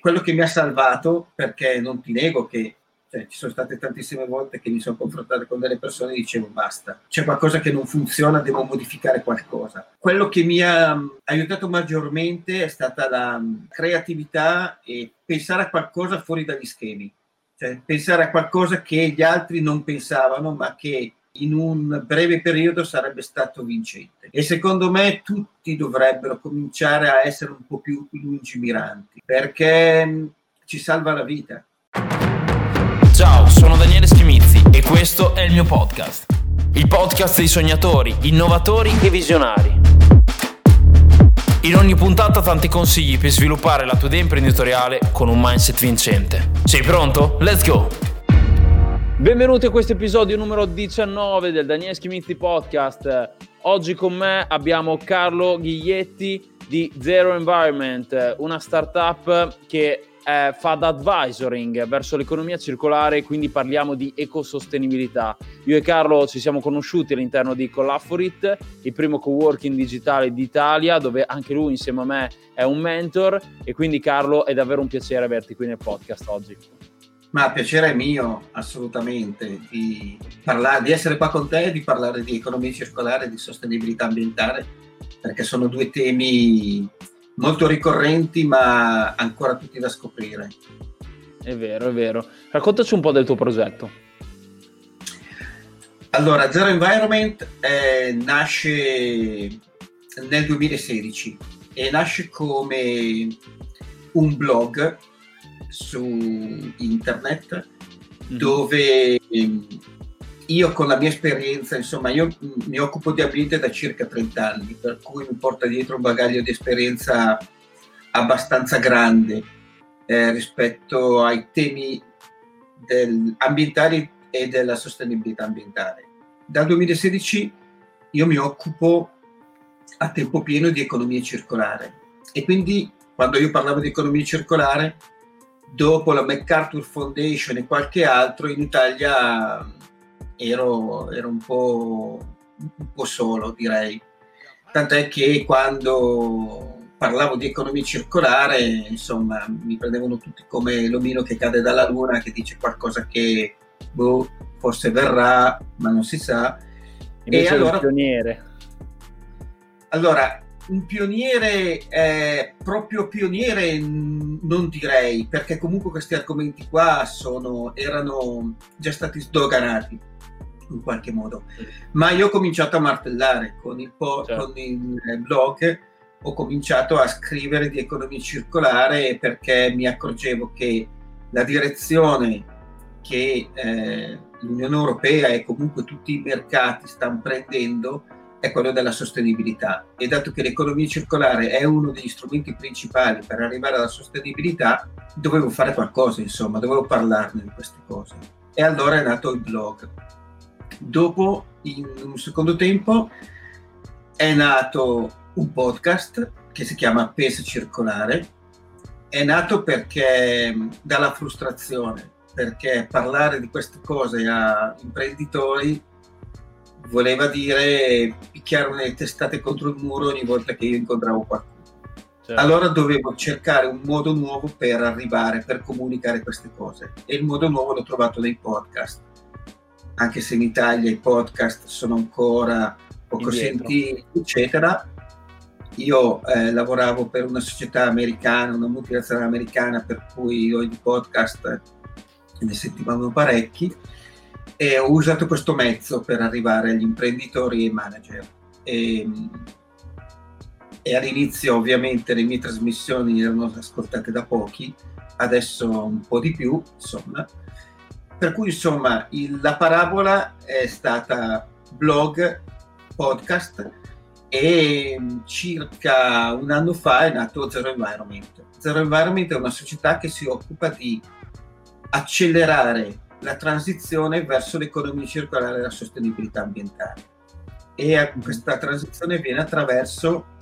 quello che mi ha salvato, perché non ti nego che cioè, ci sono state tantissime volte che mi sono confrontato con delle persone e dicevo basta, c'è qualcosa che non funziona, devo modificare qualcosa. Quello che mi ha mm, aiutato maggiormente è stata la mm, creatività e pensare a qualcosa fuori dagli schemi, cioè pensare a qualcosa che gli altri non pensavano, ma che in un breve periodo sarebbe stato vincente. E secondo me tutti dovrebbero cominciare a essere un po' più lungimiranti, perché mm, ci salva la vita. Ciao, sono Daniele Schimizzi e questo è il mio podcast. Il podcast dei sognatori, innovatori e visionari. In ogni puntata tanti consigli per sviluppare la tua idea imprenditoriale con un mindset vincente. Sei pronto? Let's go! Benvenuti a questo episodio numero 19 del Daniele Schimizzi Podcast. Oggi con me abbiamo Carlo Ghiglietti di Zero Environment, una startup che eh, fa da advisoring verso l'economia circolare, quindi parliamo di ecosostenibilità. Io e Carlo ci siamo conosciuti all'interno di Collaforit, il primo coworking digitale d'Italia, dove anche lui insieme a me è un mentor e quindi Carlo è davvero un piacere averti qui nel podcast oggi. Ma piacere è mio, assolutamente, di, parlare, di essere qua con te e di parlare di economia circolare e di sostenibilità ambientale, perché sono due temi molto ricorrenti ma ancora tutti da scoprire. È vero, è vero. Raccontaci un po' del tuo progetto. Allora, Zero Environment eh, nasce nel 2016 e nasce come un blog su internet mm-hmm. dove io con la mia esperienza, insomma, io mi occupo di ambiente da circa 30 anni, per cui mi porta dietro un bagaglio di esperienza abbastanza grande eh, rispetto ai temi del, ambientali e della sostenibilità ambientale. Dal 2016 io mi occupo a tempo pieno di economia circolare e quindi quando io parlavo di economia circolare, dopo la MacArthur Foundation e qualche altro, in Italia ero, ero un, po', un po' solo, direi. Tant'è che quando parlavo di economia circolare, insomma, mi prendevano tutti come l'omino che cade dalla luna, che dice qualcosa che boh, forse verrà, ma non si sa. Invece e allora, pioniere. Allora, un pioniere, eh, proprio pioniere, non direi, perché comunque questi argomenti qua sono, erano già stati sdoganati in qualche modo. Ma io ho cominciato a martellare con il, po- certo. con il blog, ho cominciato a scrivere di economia circolare perché mi accorgevo che la direzione che eh, l'Unione Europea e comunque tutti i mercati stanno prendendo è quello della sostenibilità e dato che l'economia circolare è uno degli strumenti principali per arrivare alla sostenibilità, dovevo fare qualcosa, insomma, dovevo parlarne di queste cose. E allora è nato il blog. Dopo, in un secondo tempo, è nato un podcast che si chiama Pesa Circolare. È nato perché dalla frustrazione, perché parlare di queste cose a imprenditori voleva dire picchiare le testate contro il muro ogni volta che io incontravo qualcuno. Certo. Allora dovevo cercare un modo nuovo per arrivare, per comunicare queste cose. E il modo nuovo l'ho trovato nei podcast anche se in Italia i podcast sono ancora poco Indietro. sentiti, eccetera. Io eh, lavoravo per una società americana, una multinazionale americana, per cui ho i podcast ne sentivamo parecchi e ho usato questo mezzo per arrivare agli imprenditori e manager. E, e all'inizio ovviamente le mie trasmissioni erano ascoltate da pochi, adesso un po' di più, insomma per cui insomma il, la parabola è stata blog, podcast e circa un anno fa è nato Zero Environment. Zero Environment è una società che si occupa di accelerare la transizione verso l'economia circolare e la sostenibilità ambientale. E questa transizione avviene attraverso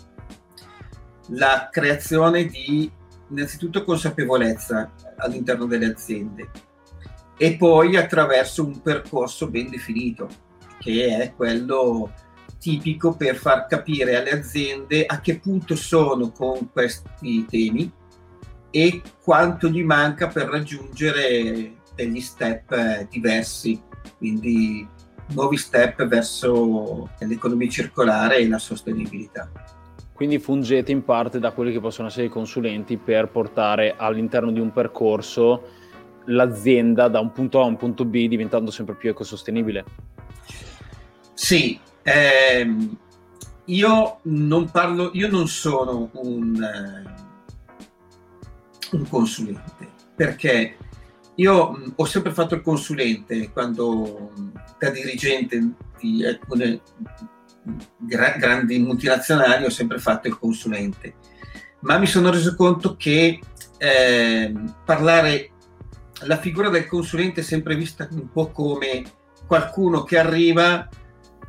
la creazione di innanzitutto consapevolezza all'interno delle aziende e poi attraverso un percorso ben definito, che è quello tipico per far capire alle aziende a che punto sono con questi temi e quanto gli manca per raggiungere degli step eh, diversi, quindi nuovi step verso l'economia circolare e la sostenibilità. Quindi fungete in parte da quelli che possono essere i consulenti per portare all'interno di un percorso l'azienda da un punto A a un punto B diventando sempre più ecosostenibile. Sì, ehm, io non parlo, io non sono un, eh, un consulente perché io mh, ho sempre fatto il consulente quando da dirigente di alcune gra- grandi multinazionali ho sempre fatto il consulente, ma mi sono reso conto che eh, parlare, la figura del consulente è sempre vista un po' come qualcuno che arriva,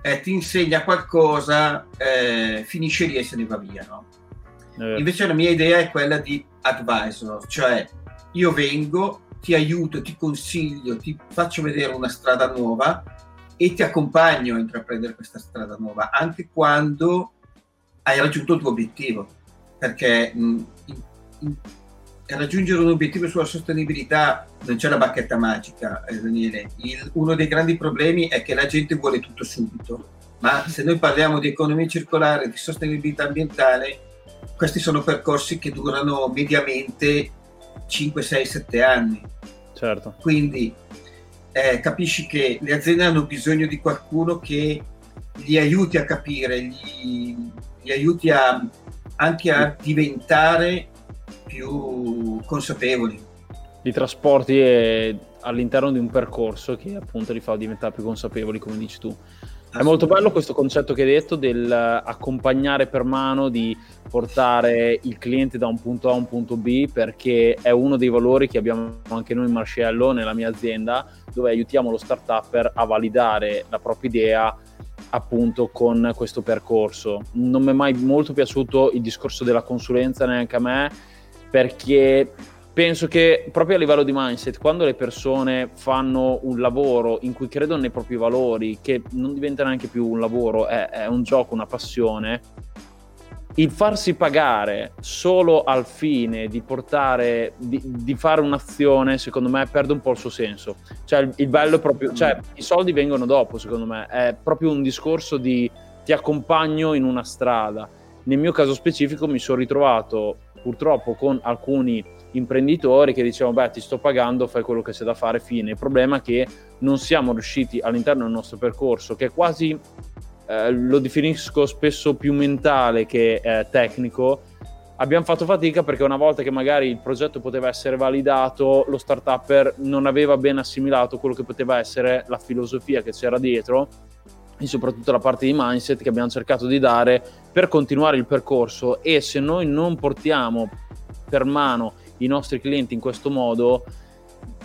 eh, ti insegna qualcosa, eh, finisce lì e se ne va via. No? Eh. Invece la mia idea è quella di advisor, cioè io vengo, ti aiuto, ti consiglio, ti faccio vedere una strada nuova e ti accompagno a intraprendere questa strada nuova, anche quando hai raggiunto il tuo obiettivo. Perché mh, in, in, raggiungere un obiettivo sulla sostenibilità non c'è la bacchetta magica, eh, Daniele. Il, uno dei grandi problemi è che la gente vuole tutto subito. Ma se noi parliamo di economia circolare, di sostenibilità ambientale, questi sono percorsi che durano mediamente 5, 6, 7 anni. Certo. Quindi eh, capisci che le aziende hanno bisogno di qualcuno che li aiuti a capire, gli, gli aiuti a, anche a diventare più consapevoli. Li trasporti eh, all'interno di un percorso che appunto li fa diventare più consapevoli, come dici tu. È molto bello questo concetto che hai detto dell'accompagnare per mano, di portare il cliente da un punto A a un punto B, perché è uno dei valori che abbiamo anche noi in Marcello, nella mia azienda, dove aiutiamo lo startup a validare la propria idea appunto con questo percorso. Non mi è mai molto piaciuto il discorso della consulenza neanche a me, perché penso che proprio a livello di mindset, quando le persone fanno un lavoro in cui credono nei propri valori, che non diventa neanche più un lavoro, è, è un gioco, una passione, il farsi pagare solo al fine di portare, di, di, fare un'azione, secondo me perde un po' il suo senso. Cioè, il, il bello è proprio, cioè, i soldi vengono dopo, secondo me, è proprio un discorso di ti accompagno in una strada. Nel mio caso specifico mi sono ritrovato purtroppo con alcuni imprenditori che dicevano beh ti sto pagando, fai quello che c'è da fare, fine. Il problema è che non siamo riusciti all'interno del nostro percorso, che è quasi, eh, lo definisco spesso più mentale che eh, tecnico, abbiamo fatto fatica perché una volta che magari il progetto poteva essere validato, lo startupper non aveva ben assimilato quello che poteva essere la filosofia che c'era dietro e soprattutto la parte di mindset che abbiamo cercato di dare per continuare il percorso e se noi non portiamo per mano i nostri clienti in questo modo,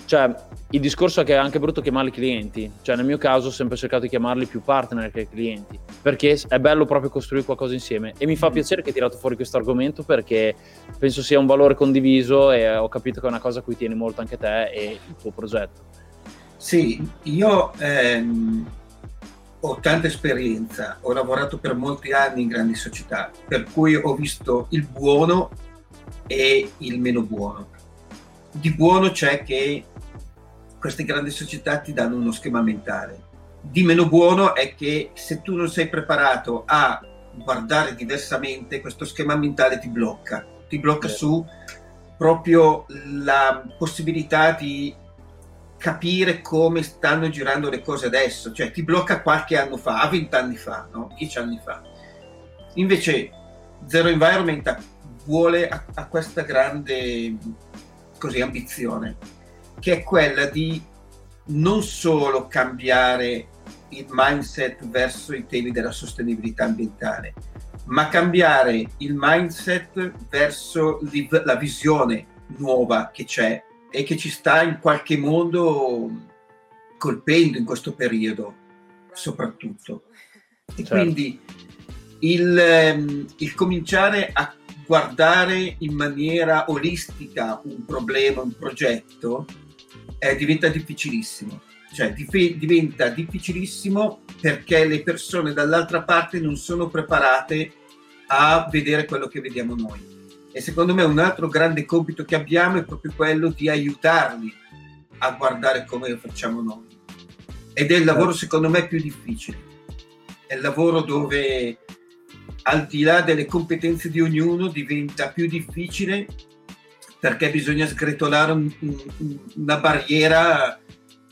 cioè il discorso è che è anche brutto chiamarli clienti, cioè nel mio caso ho sempre cercato di chiamarli più partner che clienti, perché è bello proprio costruire qualcosa insieme e mi fa mm. piacere che hai tirato fuori questo argomento perché penso sia un valore condiviso e ho capito che è una cosa a cui tieni molto anche te e il tuo progetto. Sì, io ehm, ho tanta esperienza, ho lavorato per molti anni in grandi società, per cui ho visto il buono e il meno buono. Di buono c'è che queste grandi società ti danno uno schema mentale. Di meno buono è che se tu non sei preparato a guardare diversamente, questo schema mentale ti blocca. Ti blocca sì. su proprio la possibilità di capire come stanno girando le cose adesso, cioè ti blocca qualche anno fa, a vent'anni fa, no? dieci anni fa. Invece Zero Environment vuole a, a questa grande così, ambizione, che è quella di non solo cambiare il mindset verso i temi della sostenibilità ambientale, ma cambiare il mindset verso la visione nuova che c'è e che ci sta in qualche modo colpendo in questo periodo, soprattutto. E certo. quindi il, ehm, il cominciare a guardare in maniera olistica un problema, un progetto, eh, diventa difficilissimo. Cioè dif- diventa difficilissimo perché le persone dall'altra parte non sono preparate a vedere quello che vediamo noi. E secondo me un altro grande compito che abbiamo è proprio quello di aiutarli a guardare come lo facciamo noi. Ed è il lavoro secondo me più difficile. È il lavoro dove al di là delle competenze di ognuno diventa più difficile perché bisogna sgretolare un, un, una barriera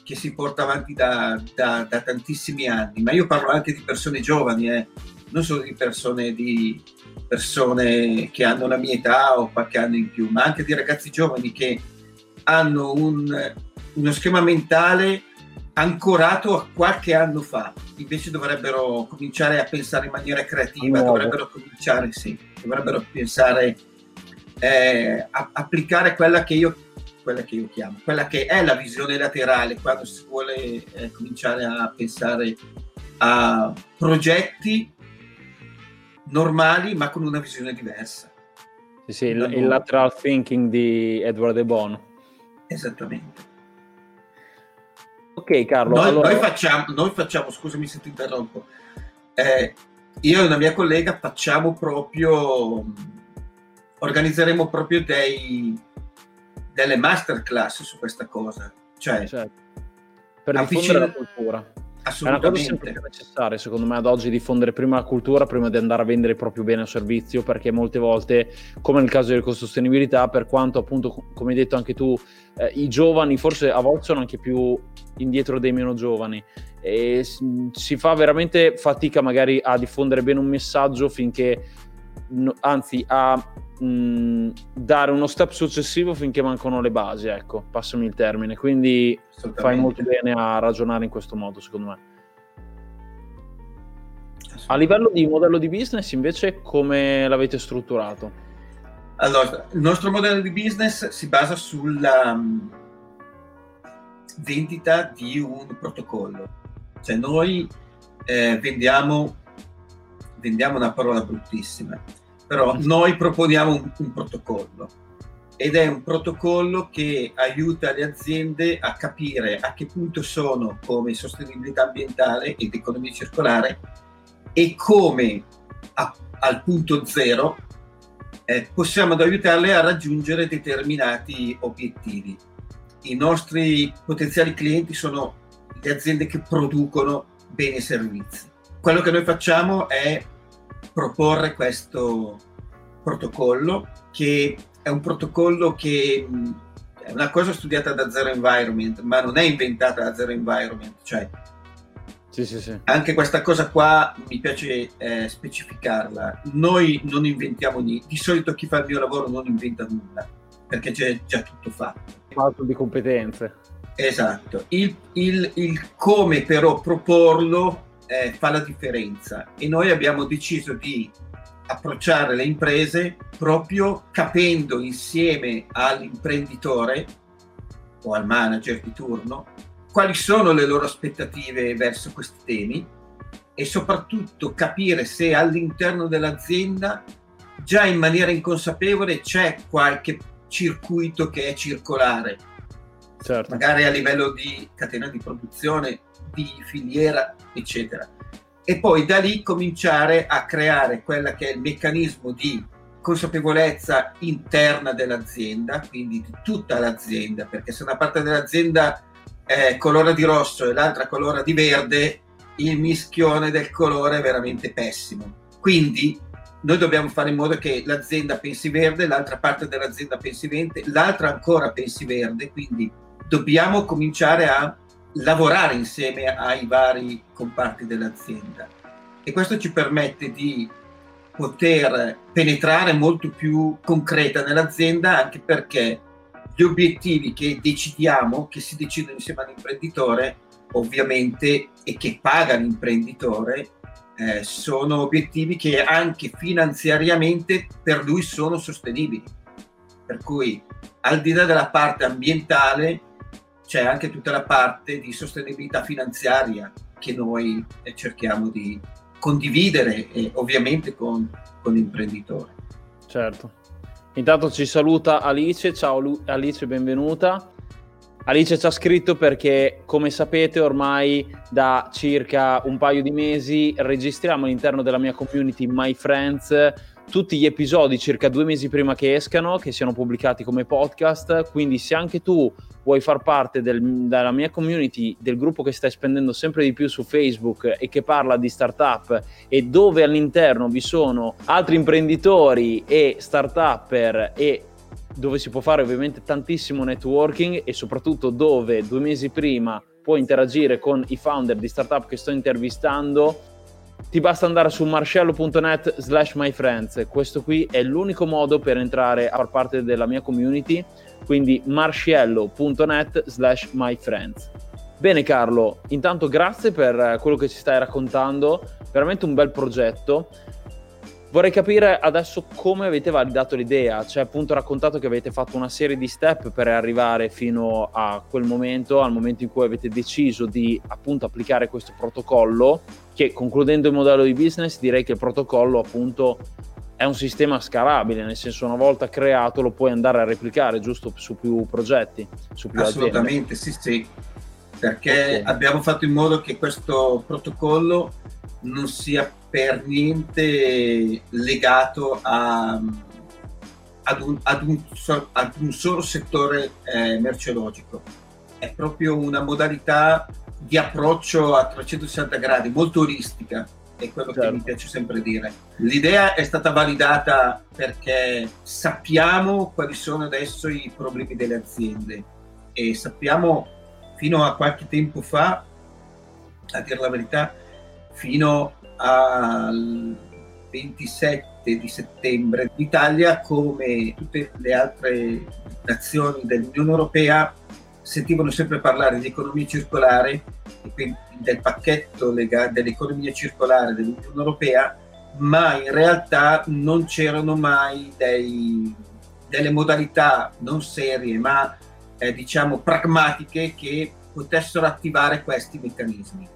che si porta avanti da, da, da, tantissimi anni, ma io parlo anche di persone giovani, eh. non solo di persone, di persone che hanno la mia età o qualche anno in più, ma anche di ragazzi giovani che hanno un, uno schema mentale ancorato a qualche anno fa, invece dovrebbero cominciare a pensare in maniera creativa, dovrebbero cominciare, sì, dovrebbero pensare, eh, a, applicare quella che io quella che io chiamo, quella che è la visione laterale quando si vuole eh, cominciare a pensare a progetti normali ma con una visione diversa. Sì, sì il, il lateral thinking di Edward De Bono. Esattamente. Ok Carlo. Noi, allora... noi, facciamo, noi facciamo, scusami se ti interrompo, eh, io e una mia collega facciamo proprio, organizzeremo proprio dei, delle masterclass su questa cosa. Cioè, certo. Per diffondere la cultura. È una cosa sempre necessaria, secondo me, ad oggi diffondere prima la cultura prima di andare a vendere proprio bene o servizio, perché molte volte, come nel caso dell'ecosostenibilità, per quanto appunto, come hai detto anche tu, eh, i giovani forse a volte sono anche più indietro dei meno giovani e si fa veramente fatica magari a diffondere bene un messaggio finché, no, anzi, a mh, dare uno step successivo finché mancano le basi, ecco, passami il termine. Quindi fai molto bene a ragionare in questo modo, secondo me. A livello di modello di business, invece, come l'avete strutturato? Allora, il nostro modello di business si basa sulla um, vendita di un protocollo. Cioè noi eh, vendiamo, vendiamo una parola bruttissima, però noi proponiamo un, un protocollo ed è un protocollo che aiuta le aziende a capire a che punto sono come sostenibilità ambientale ed economia circolare e come a, al punto zero eh, possiamo aiutarle a raggiungere determinati obiettivi. I nostri potenziali clienti sono le aziende che producono beni e servizi. Quello che noi facciamo è proporre questo protocollo che è un protocollo che è una cosa studiata da Zero Environment, ma non è inventata da Zero Environment, cioè sì, sì, sì. anche questa cosa qua mi piace eh, specificarla. Noi non inventiamo niente, di solito chi fa il mio lavoro non inventa nulla, perché c'è già tutto fatto. Fatto di competenze. Esatto, il, il, il come però proporlo eh, fa la differenza e noi abbiamo deciso di approcciare le imprese proprio capendo insieme all'imprenditore o al manager di turno quali sono le loro aspettative verso questi temi e soprattutto capire se all'interno dell'azienda già in maniera inconsapevole c'è qualche circuito che è circolare, certo. magari a livello di catena di produzione, di filiera, eccetera e poi da lì cominciare a creare quella che è il meccanismo di consapevolezza interna dell'azienda, quindi di tutta l'azienda, perché se una parte dell'azienda è colore di rosso e l'altra colore di verde, il mischione del colore è veramente pessimo. Quindi noi dobbiamo fare in modo che l'azienda pensi verde, l'altra parte dell'azienda pensi verde, l'altra ancora pensi verde, quindi dobbiamo cominciare a lavorare insieme ai vari comparti dell'azienda e questo ci permette di poter penetrare molto più concreta nell'azienda anche perché gli obiettivi che decidiamo, che si decidono insieme all'imprenditore, ovviamente, e che paga l'imprenditore, eh, sono obiettivi che anche finanziariamente per lui sono sostenibili. Per cui, al di là della parte ambientale, c'è anche tutta la parte di sostenibilità finanziaria che noi eh, cerchiamo di condividere eh, ovviamente con, con l'imprenditore. Certo. Intanto ci saluta Alice, ciao Alice, benvenuta. Alice ci ha scritto perché, come sapete, ormai da circa un paio di mesi registriamo all'interno della mia community My Friends tutti gli episodi circa due mesi prima che escano, che siano pubblicati come podcast, quindi se anche tu vuoi far parte del, della mia community, del gruppo che stai spendendo sempre di più su Facebook e che parla di startup e dove all'interno vi sono altri imprenditori e startupper e dove si può fare ovviamente tantissimo networking e soprattutto dove due mesi prima puoi interagire con i founder di startup che sto intervistando ti basta andare su marcello.net slash myfriends. Questo qui è l'unico modo per entrare a far parte della mia community. Quindi marcello.net slash myfriends. Bene Carlo intanto grazie per quello che ci stai raccontando. Veramente un bel progetto. Vorrei capire adesso come avete validato l'idea, cioè appunto raccontato che avete fatto una serie di step per arrivare fino a quel momento, al momento in cui avete deciso di appunto applicare questo protocollo, che concludendo il modello di business direi che il protocollo appunto è un sistema scalabile, nel senso una volta creato lo puoi andare a replicare giusto su più progetti, su più Assolutamente, aziende. sì sì, perché okay. abbiamo fatto in modo che questo protocollo non sia per niente legato a, ad, un, ad, un, ad, un, solo settore eh, merceologico. È proprio una modalità di approccio a 360 gradi, molto olistica, è quello certo. che mi piace sempre dire. L'idea è stata validata perché sappiamo quali sono adesso i problemi delle aziende e sappiamo fino a qualche tempo fa, a dire la verità, fino al 27 di settembre l'Italia, come tutte le altre nazioni dell'Unione Europea, sentivano sempre parlare di economia circolare, del pacchetto dell'economia circolare dell'Unione Europea, ma in realtà non c'erano mai dei, delle modalità non serie, ma eh, diciamo pragmatiche che potessero attivare questi meccanismi.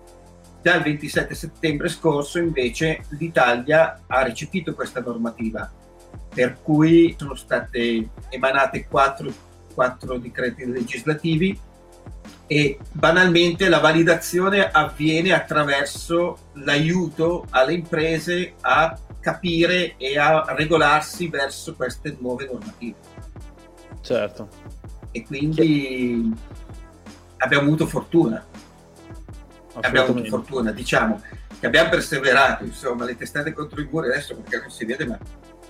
Dal 27 settembre scorso invece l'Italia ha recepito questa normativa, per cui sono state emanate quattro, quattro decreti legislativi e banalmente la validazione avviene attraverso l'aiuto alle imprese a capire e a regolarsi verso queste nuove normative. Certo. E quindi abbiamo avuto fortuna abbiamo avuto fortuna, diciamo che abbiamo perseverato, insomma, le testate contro i muri adesso perché non si vede, ma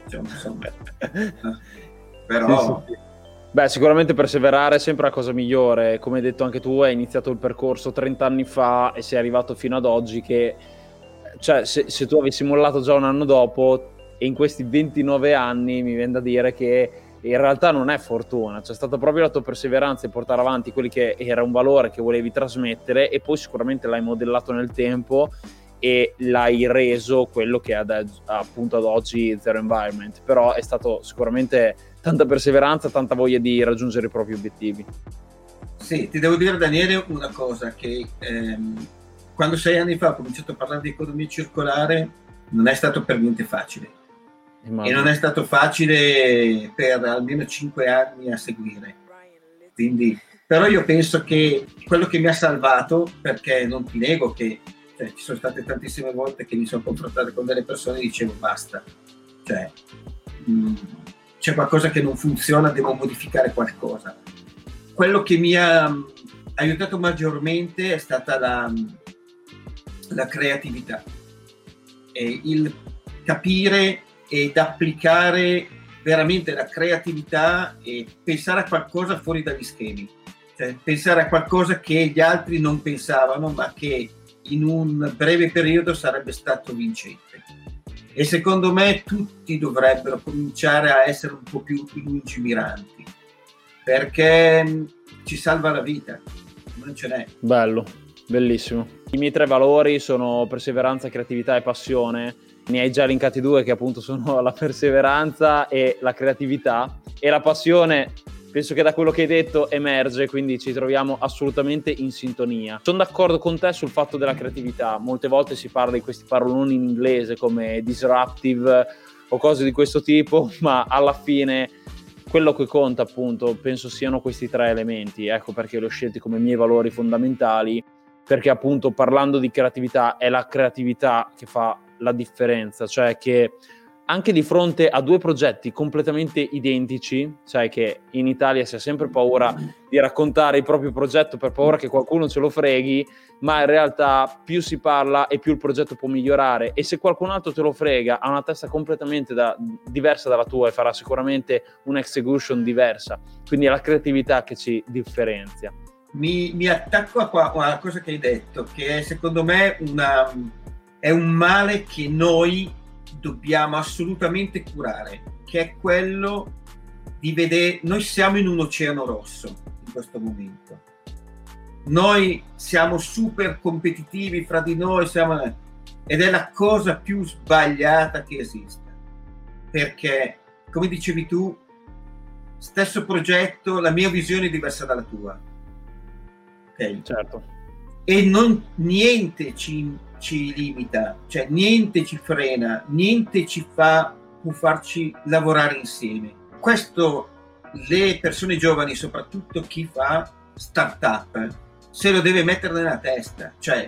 diciamo, insomma, però... Sì, sì. Beh, sicuramente perseverare è sempre la cosa migliore. Come hai detto anche tu, hai iniziato il percorso 30 anni fa e sei arrivato fino ad oggi che, cioè, se, se tu avessi mollato già un anno dopo e in questi 29 anni mi viene da dire che in realtà non è fortuna, c'è stata proprio la tua perseveranza e portare avanti quelli che era un valore che volevi trasmettere e poi sicuramente l'hai modellato nel tempo e l'hai reso quello che è ad, appunto ad oggi Zero Environment, però è stato sicuramente tanta perseveranza, tanta voglia di raggiungere i propri obiettivi. Sì, ti devo dire Daniele una cosa, che ehm, quando sei anni fa ho cominciato a parlare di economia circolare non è stato per niente facile Immagino. e non è stato facile per almeno cinque anni a seguire. Quindi, però io penso che quello che mi ha salvato, perché non ti nego che cioè, ci sono state tantissime volte che mi sono confrontato con delle persone e dicevo basta, cioè, mh, mm, c'è qualcosa che non funziona, devo modificare qualcosa. Quello che mi ha aiutato maggiormente è stata la, la creatività, e il capire ed applicare veramente la creatività e pensare a qualcosa fuori dagli schemi, cioè pensare a qualcosa che gli altri non pensavano ma che in un breve periodo sarebbe stato vincente. E secondo me tutti dovrebbero cominciare a essere un po' più lungimiranti perché mm, ci salva la vita, non ce n'è. Bello, bellissimo. I miei tre valori sono perseveranza, creatività e passione ne hai già linkati due che appunto sono la perseveranza e la creatività e la passione penso che da quello che hai detto emerge, quindi ci troviamo assolutamente in sintonia. Sono d'accordo con te sul fatto della creatività, molte volte si parla di questi paroloni in inglese come disruptive o cose di questo tipo, ma alla fine quello che conta appunto penso siano questi tre elementi, ecco perché li ho scelti come miei valori fondamentali, perché appunto parlando di creatività è la creatività che fa la differenza, cioè che anche di fronte a due progetti completamente identici, sai che in Italia si ha sempre paura di raccontare il proprio progetto per paura che qualcuno ce lo freghi, ma in realtà più si parla e più il progetto può migliorare e se qualcun altro te lo frega ha una testa completamente da, diversa dalla tua e farà sicuramente un'execution diversa, quindi è la creatività che ci differenzia. Mi, mi attacco a, qua, a una cosa che hai detto, che secondo me una, è un male che noi dobbiamo assolutamente curare, che è quello di vedere, noi siamo in un oceano rosso in questo momento. Noi siamo super competitivi fra di noi, siamo, ed è la cosa più sbagliata che esista. Perché, come dicevi tu, stesso progetto, la mia visione è diversa dalla tua. Ok? Certo. E non, niente ci ci limita, cioè niente ci frena, niente ci fa può farci lavorare insieme. Questo le persone giovani, soprattutto chi fa startup, se lo deve mettere nella testa, cioè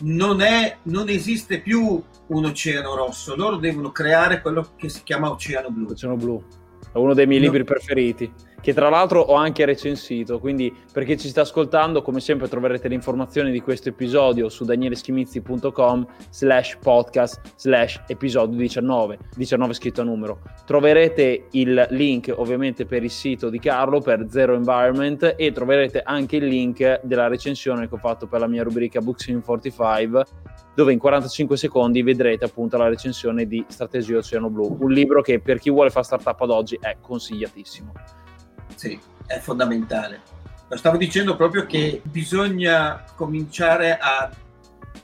non, è, non esiste più un oceano rosso, loro devono creare quello che si chiama oceano blu. Oceano blu, è uno dei miei no. libri preferiti che tra l'altro ho anche recensito, quindi per chi ci sta ascoltando, come sempre troverete le informazioni di questo episodio su danieleschimizzi.com slash podcast slash episodio 19, 19 scritto a numero. Troverete il link ovviamente per il sito di Carlo, per Zero Environment e troverete anche il link della recensione che ho fatto per la mia rubrica Books in 45 dove in 45 secondi vedrete appunto la recensione di Strategia Oceano Blu, un libro che per chi vuole fare startup ad oggi è consigliatissimo. Sì, è fondamentale. Lo stavo dicendo proprio che bisogna cominciare a,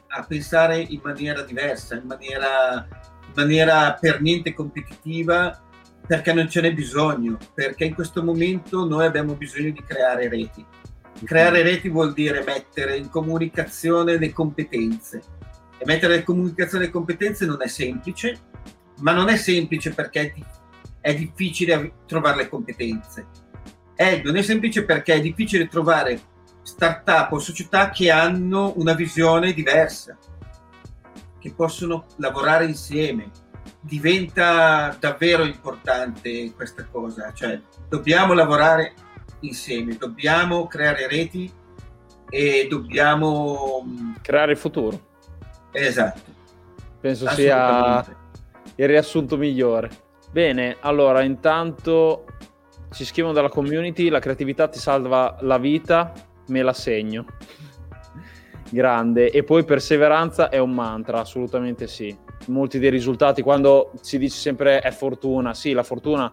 a pensare in maniera diversa, in maniera, in maniera per niente competitiva, perché non ce n'è bisogno, perché in questo momento noi abbiamo bisogno di creare reti. Creare reti vuol dire mettere in comunicazione le competenze. E mettere in comunicazione le competenze non è semplice, ma non è semplice perché è difficile trovare le competenze è, non è semplice perché è difficile trovare start-up o società che hanno una visione diversa, che possono lavorare insieme. Diventa davvero importante questa cosa, cioè dobbiamo lavorare insieme, dobbiamo creare reti e dobbiamo mm, creare il futuro. Esatto. Penso sia il riassunto migliore. Bene, allora intanto ci scrivono dalla community, la creatività ti salva la vita, me la segno. Grande. E poi perseveranza è un mantra, assolutamente sì. Molti dei risultati, quando si dice sempre è fortuna, sì, la fortuna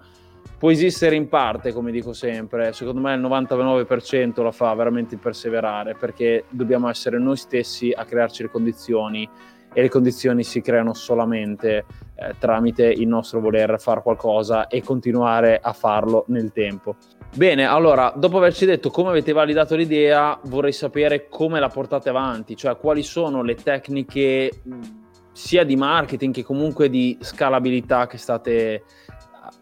può esistere in parte, come dico sempre. Secondo me il 99% la fa veramente perseverare, perché dobbiamo essere noi stessi a crearci le condizioni e le condizioni si creano solamente eh, tramite il nostro voler fare qualcosa e continuare a farlo nel tempo. Bene, allora, dopo averci detto come avete validato l'idea, vorrei sapere come la portate avanti, cioè quali sono le tecniche sia di marketing che comunque di scalabilità che state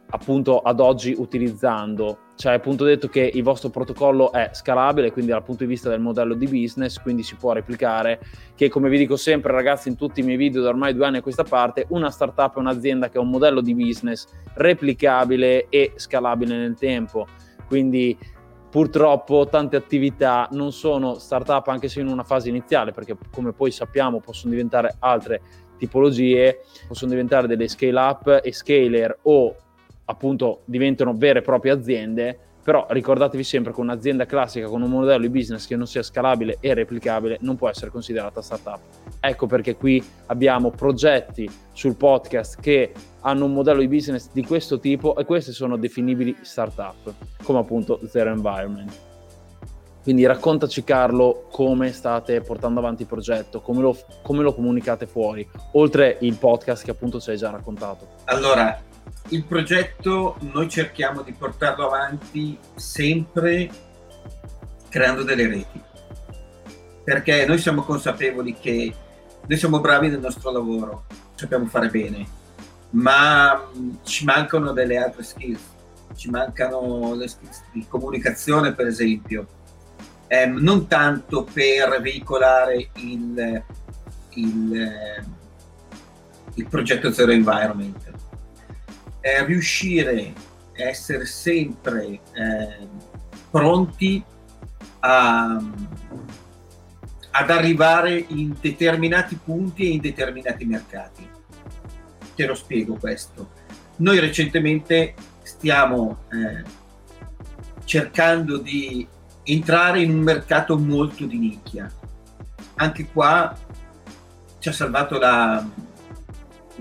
appunto ad oggi utilizzando. Cioè appunto detto che il vostro protocollo è scalabile, quindi dal punto di vista del modello di business, quindi si può replicare, che come vi dico sempre ragazzi in tutti i miei video da ormai due anni a questa parte, una startup è un'azienda che ha un modello di business replicabile e scalabile nel tempo, quindi purtroppo tante attività non sono startup anche se in una fase iniziale, perché come poi sappiamo possono diventare altre tipologie, possono diventare delle scale up e scaler o appunto diventano vere e proprie aziende, però ricordatevi sempre che un'azienda classica con un modello di business che non sia scalabile e replicabile non può essere considerata startup. Ecco perché qui abbiamo progetti sul podcast che hanno un modello di business di questo tipo e queste sono definibili startup, come appunto Zero Environment. Quindi raccontaci Carlo come state portando avanti il progetto, come lo, come lo comunicate fuori, oltre il podcast che appunto ci hai già raccontato. Allora, il progetto noi cerchiamo di portarlo avanti sempre creando delle reti, perché noi siamo consapevoli che noi siamo bravi nel nostro lavoro, sappiamo fare bene, ma ci mancano delle altre skills, ci mancano le skills di comunicazione per esempio, eh, non tanto per veicolare il, il, il progetto Zero Environment, è riuscire a essere sempre eh, pronti a, ad arrivare in determinati punti e in determinati mercati. Te lo spiego questo. Noi recentemente stiamo eh, cercando di entrare in un mercato molto di nicchia. Anche qua ci ha salvato la,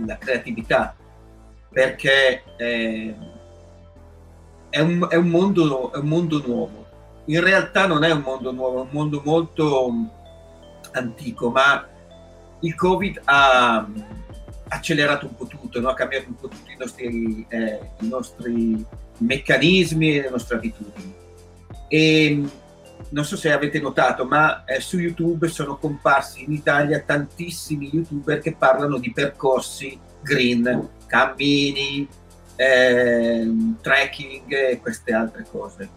la creatività perché eh, è, un, è, un mondo, è un mondo nuovo. In realtà non è un mondo nuovo, è un mondo molto antico, ma il Covid ha accelerato un po' tutto, no? ha cambiato un po' tutti i nostri, eh, i nostri meccanismi e le nostre abitudini. E non so se avete notato, ma eh, su YouTube sono comparsi in Italia tantissimi youtuber che parlano di percorsi green, cammini, eh, trekking e queste altre cose.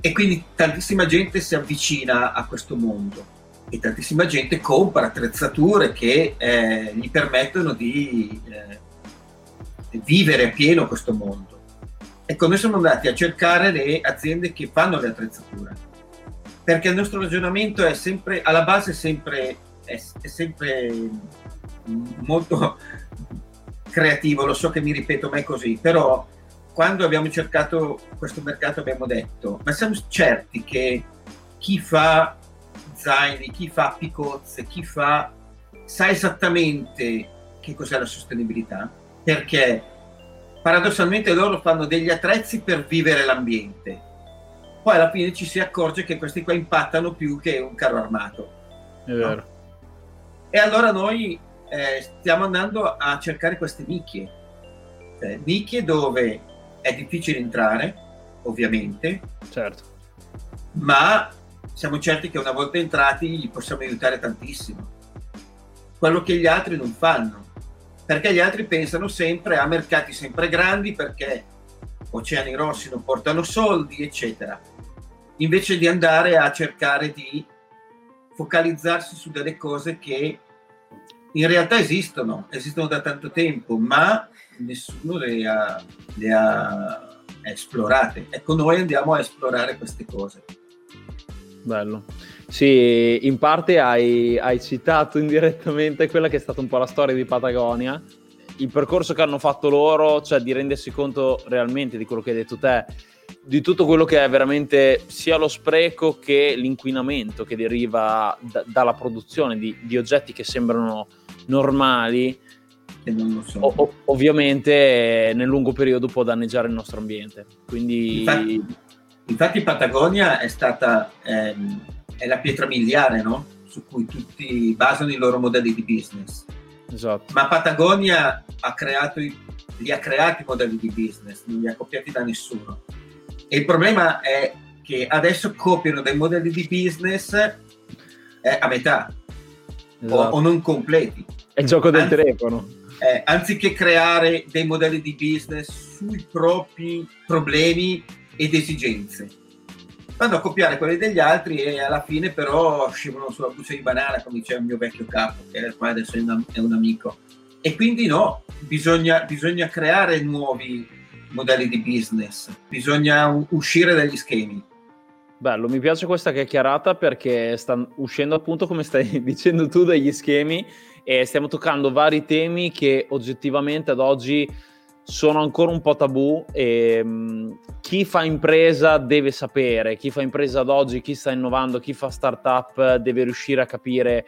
E quindi tantissima gente si avvicina a questo mondo e tantissima gente compra attrezzature che eh, gli permettono di eh, vivere a pieno questo mondo. Ecco, noi siamo andati a cercare le aziende che fanno le attrezzature, perché il nostro ragionamento è sempre, alla base è sempre, è, è sempre molto creativo, lo so che mi ripeto, ma è così, però quando abbiamo cercato questo mercato abbiamo detto, ma siamo certi che chi fa zaini, chi fa picozze, chi fa sa esattamente che cos'è la sostenibilità, perché paradossalmente loro fanno degli attrezzi per vivere l'ambiente. Poi alla fine ci si accorge che questi qua impattano più che un carro armato. È vero. No? E allora noi eh, stiamo andando a cercare queste nicchie. Eh, nicchie dove è difficile entrare, ovviamente. Certo. Ma siamo certi che una volta entrati gli possiamo aiutare tantissimo. Quello che gli altri non fanno, perché gli altri pensano sempre a mercati sempre grandi perché oceani rossi non portano soldi, eccetera. Invece di andare a cercare di focalizzarsi su delle cose che in realtà esistono, esistono da tanto tempo, ma nessuno le ha, le ha esplorate. Ecco, noi andiamo a esplorare queste cose. Bello. Sì, in parte hai, hai, citato indirettamente quella che è stata un po' la storia di Patagonia, il percorso che hanno fatto loro, cioè di rendersi conto realmente di quello che hai detto te, di tutto quello che è veramente sia lo spreco che l'inquinamento che deriva da, dalla produzione di, di, oggetti che sembrano normali. So. O, ovviamente nel lungo periodo può danneggiare il nostro ambiente. Quindi infatti, Infatti Patagonia è stata ehm, è la pietra miliare no? su cui tutti basano i loro modelli di business. Esatto. Ma Patagonia ha creato i, li ha creati i modelli di business, non li ha copiati da nessuno. E il problema è che adesso copiano dei modelli di business eh, a metà esatto. o, o, non completi. È il gioco del Anzi, telefono. Eh, anziché creare dei modelli di business sui propri problemi ed esigenze. Vanno a copiare quelli degli altri e alla fine però scivolano sulla buccia di banana, come diceva il mio vecchio capo, che qua adesso è un, è un amico. E quindi no, bisogna, bisogna creare nuovi modelli di business, bisogna uscire dagli schemi. Bello, mi piace questa chiacchierata perché sta uscendo appunto, come stai dicendo tu, dagli schemi e stiamo toccando vari temi che oggettivamente ad oggi sono ancora un po' tabù e um, chi fa impresa deve sapere, chi fa impresa ad oggi, chi sta innovando, chi fa startup deve riuscire a capire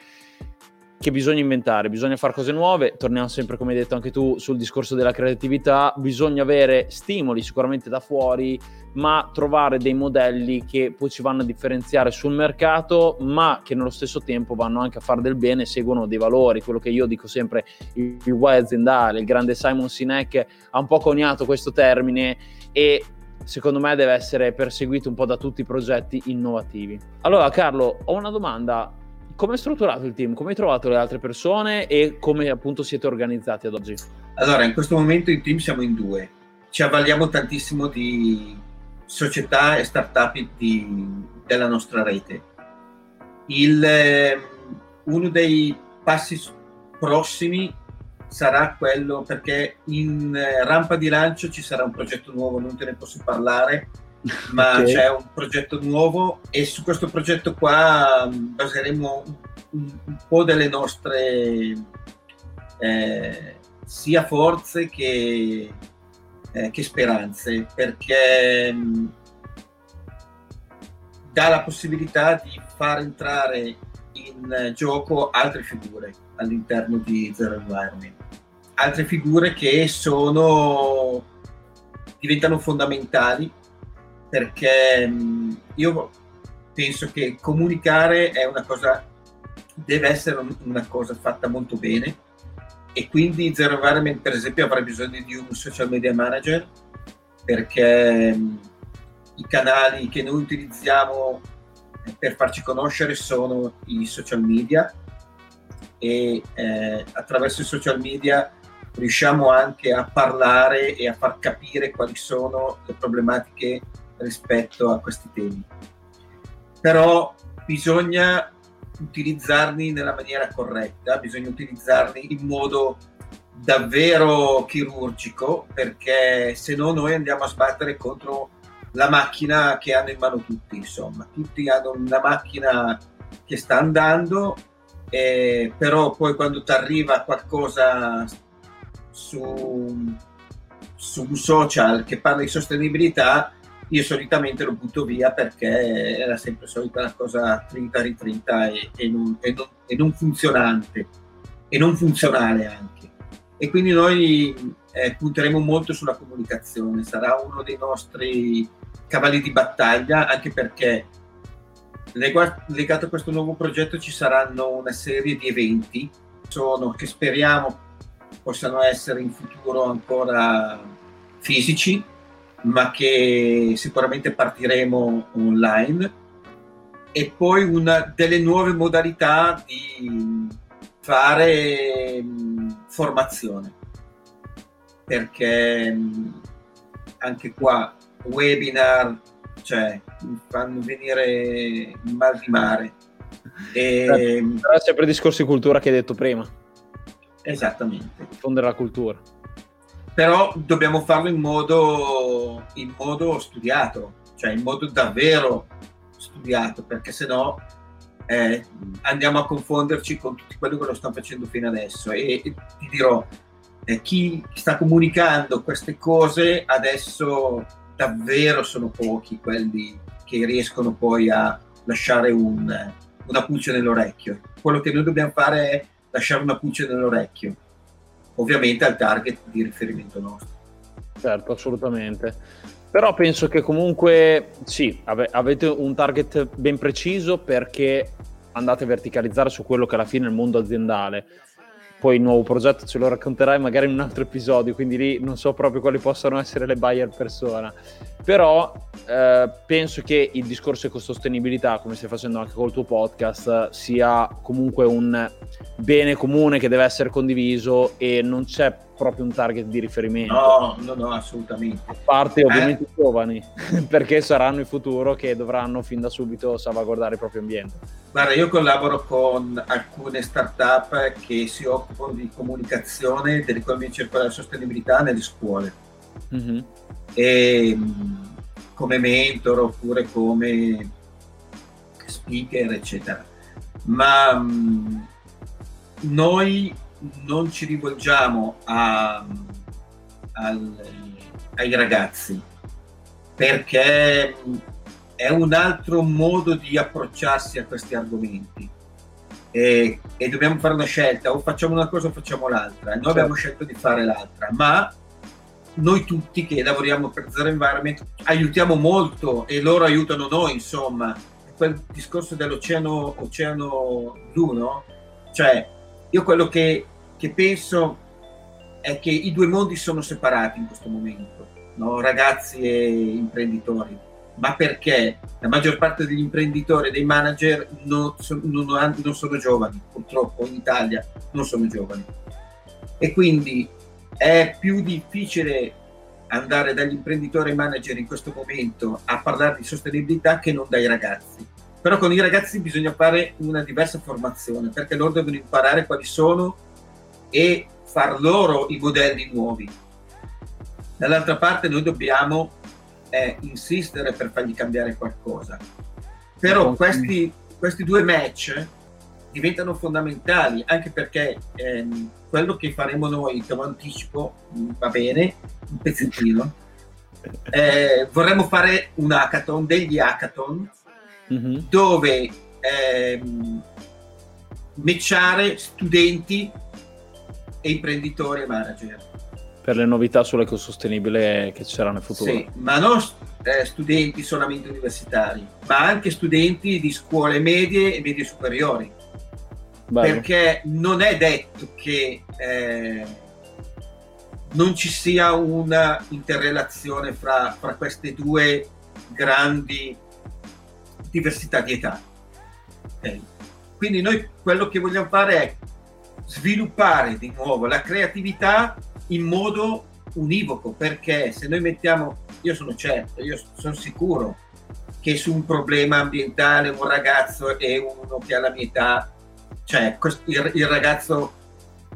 che bisogna inventare, bisogna fare cose nuove, torniamo sempre come hai detto anche tu sul discorso della creatività, bisogna avere stimoli sicuramente da fuori, ma trovare dei modelli che poi ci vanno a differenziare sul mercato, ma che nello stesso tempo vanno anche a fare del bene, seguono dei valori, quello che io dico sempre, il, why aziendale, il grande Simon Sinek ha un po' coniato questo termine e secondo me deve essere perseguito un po' da tutti i progetti innovativi. Allora Carlo, ho una domanda, come è strutturato il team? Come hai trovato le altre persone e come appunto siete organizzati ad oggi? Allora, in questo momento in team siamo in due. Ci avvaliamo tantissimo di società e startup di, della nostra rete. Il, eh, uno dei passi prossimi sarà quello perché in eh, rampa di lancio ci sarà un progetto nuovo, non te ne posso parlare, ma okay. c'è un progetto nuovo e su questo progetto qua mm, baseremo un, un po' delle nostre eh, sia forze che, eh, che speranze, perché mh, mm, dà la possibilità di far entrare in gioco altre figure all'interno di Zero Environment. Altre figure che sono diventano fondamentali perché io penso che comunicare è una cosa deve essere una cosa fatta molto bene e quindi Zero Environment per esempio avrà bisogno di un social media manager perché i canali che noi utilizziamo per farci conoscere sono i social media e eh, attraverso i social media riusciamo anche a parlare e a far capire quali sono le problematiche rispetto a questi temi. Però bisogna utilizzarli nella maniera corretta, bisogna utilizzarli in modo davvero chirurgico perché se no noi andiamo a sbattere contro la macchina che hanno in mano tutti, insomma, tutti hanno una macchina che sta andando, eh, però poi quando ti arriva qualcosa su, su un social che parla di sostenibilità, io solitamente lo butto via perché era sempre solita la cosa trinta ritrinta e, e, non, e, non, e non funzionante e non funzionale anche. E quindi noi eh, punteremo molto sulla comunicazione, sarà uno dei nostri cavalli di battaglia, anche perché legato a questo nuovo progetto ci saranno una serie di eventi sono, che speriamo possano essere in futuro ancora fisici, ma che sicuramente partiremo online e poi una delle nuove modalità di fare formazione perché anche qua webinar, cioè mi fanno venire mal di mare. E... Sempre il discorso di cultura che hai detto prima. Esattamente. Diffondere la cultura. Però dobbiamo farlo in modo, in modo studiato, cioè in modo davvero studiato, perché sennò eh, andiamo a confonderci con tutti quelli che lo stanno facendo fino adesso. E, e ti dirò, eh, chi sta comunicando queste cose adesso davvero sono pochi quelli che riescono poi a lasciare un, una pulce nell'orecchio. Quello che noi dobbiamo fare è lasciare una pulce nell'orecchio, ovviamente al target di riferimento nostro. Certo, assolutamente. Però penso che comunque sì, ave- avete un target ben preciso perché andate a verticalizzare su quello che alla fine è il mondo aziendale poi il nuovo progetto ce lo racconterai magari in un altro episodio, quindi lì non so proprio quali possano essere le buyer persona. Però eh, penso che il discorso ecosostenibilità, come stai facendo anche col tuo podcast, sia comunque un bene comune che deve essere condiviso e non c'è proprio un target di riferimento. No, no, no, assolutamente. A parte ovviamente eh. i giovani, perché saranno il futuro che dovranno fin da subito salvaguardare il proprio ambiente. Guarda, io collaboro con alcune start-up che si occupano di comunicazione dell'economia circolare e sostenibilità nelle scuole. Mm-hmm. E, come mentor oppure come speaker, eccetera. Ma mh, noi non ci rivolgiamo a, al, ai ragazzi perché è un altro modo di approcciarsi a questi argomenti e, e dobbiamo fare una scelta o facciamo una cosa o facciamo l'altra noi certo. abbiamo scelto di fare l'altra ma noi tutti che lavoriamo per Zero Environment aiutiamo molto e loro aiutano noi insomma quel discorso dell'oceano oceano blu no? cioè io quello che, che, penso è che i due mondi sono separati in questo momento, no? ragazzi e imprenditori, ma perché la maggior parte degli imprenditori e dei manager non, non, non sono giovani, purtroppo in Italia non sono giovani. E quindi è più difficile andare dagli imprenditori e manager in questo momento a parlare di sostenibilità che non dai ragazzi però con i ragazzi bisogna fare una diversa formazione perché loro devono imparare quali sono e far loro i modelli nuovi. Dall'altra parte noi dobbiamo eh, insistere per fargli cambiare qualcosa. Però questi, questi due match diventano fondamentali anche perché ehm, quello che faremo noi, te lo anticipo, mm, va bene, un pezzettino. Eh, vorremmo fare un hackathon, degli hackathon, mm-hmm. dove ehm, matchare studenti e imprenditori e manager. Per le novità sull'ecosostenibile che ci saranno in futuro. Sì, ma non eh, studenti solamente universitari, ma anche studenti di scuole medie e medie superiori. Bello. Perché non è detto che eh, non ci sia una interrelazione fra, fra queste due grandi diversità di età. Okay. Quindi noi quello che vogliamo fare è sviluppare di nuovo la creatività in modo univoco, perché se noi mettiamo, io sono certo, io sono sicuro che su un problema ambientale un ragazzo e uno che ha la mia età, cioè il, il ragazzo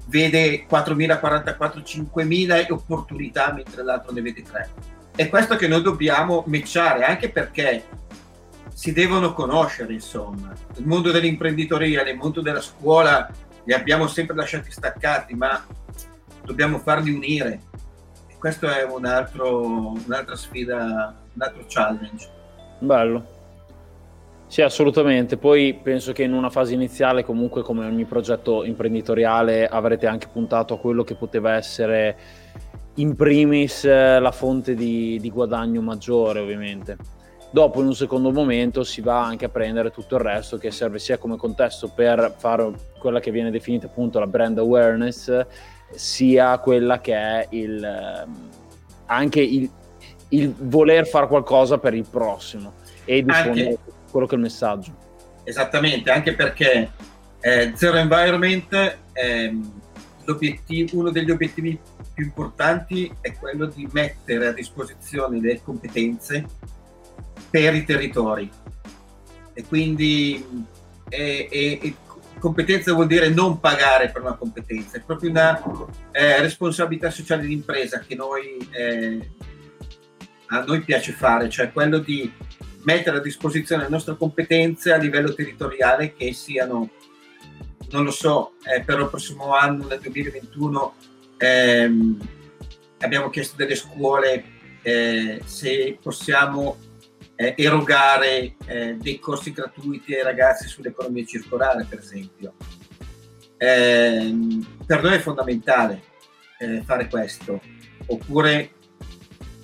vede 4.044, 5.000 opportunità mentre l'altro ne vede 3. È questo che noi dobbiamo matchare, anche perché si devono conoscere, insomma. Il mondo dell'imprenditoria, il mondo della scuola li abbiamo sempre lasciati staccati, ma dobbiamo farli unire. E questo è un altro, un'altra sfida, un altro challenge. Bello. Sì, assolutamente. Poi penso che in una fase iniziale, comunque, come ogni progetto imprenditoriale, avrete anche puntato a quello che poteva essere in primis la fonte di, di guadagno maggiore, ovviamente Dopo, in un secondo momento, si va anche a prendere tutto il resto che serve sia come contesto per fare quella che viene definita appunto la brand awareness, sia quella che è il, ehm, anche il, il voler fare qualcosa per il prossimo e diffondere quello che è il messaggio. Esattamente, anche perché eh, Zero Environment, eh, uno degli obiettivi più importanti è quello di mettere a disposizione le competenze per i territori. E quindi e, e, competenza vuol dire non pagare per una competenza, è proprio una eh, responsabilità sociale d'impresa che noi, eh, a noi piace fare, cioè quello di mettere a disposizione le nostre competenze a livello territoriale che siano, non lo so, eh, per il prossimo anno, nel 2021, ehm, abbiamo chiesto delle scuole eh, se possiamo eh, erogare eh, dei corsi gratuiti ai ragazzi sull'economia circolare, per esempio. Eh, per noi è fondamentale eh, fare questo, oppure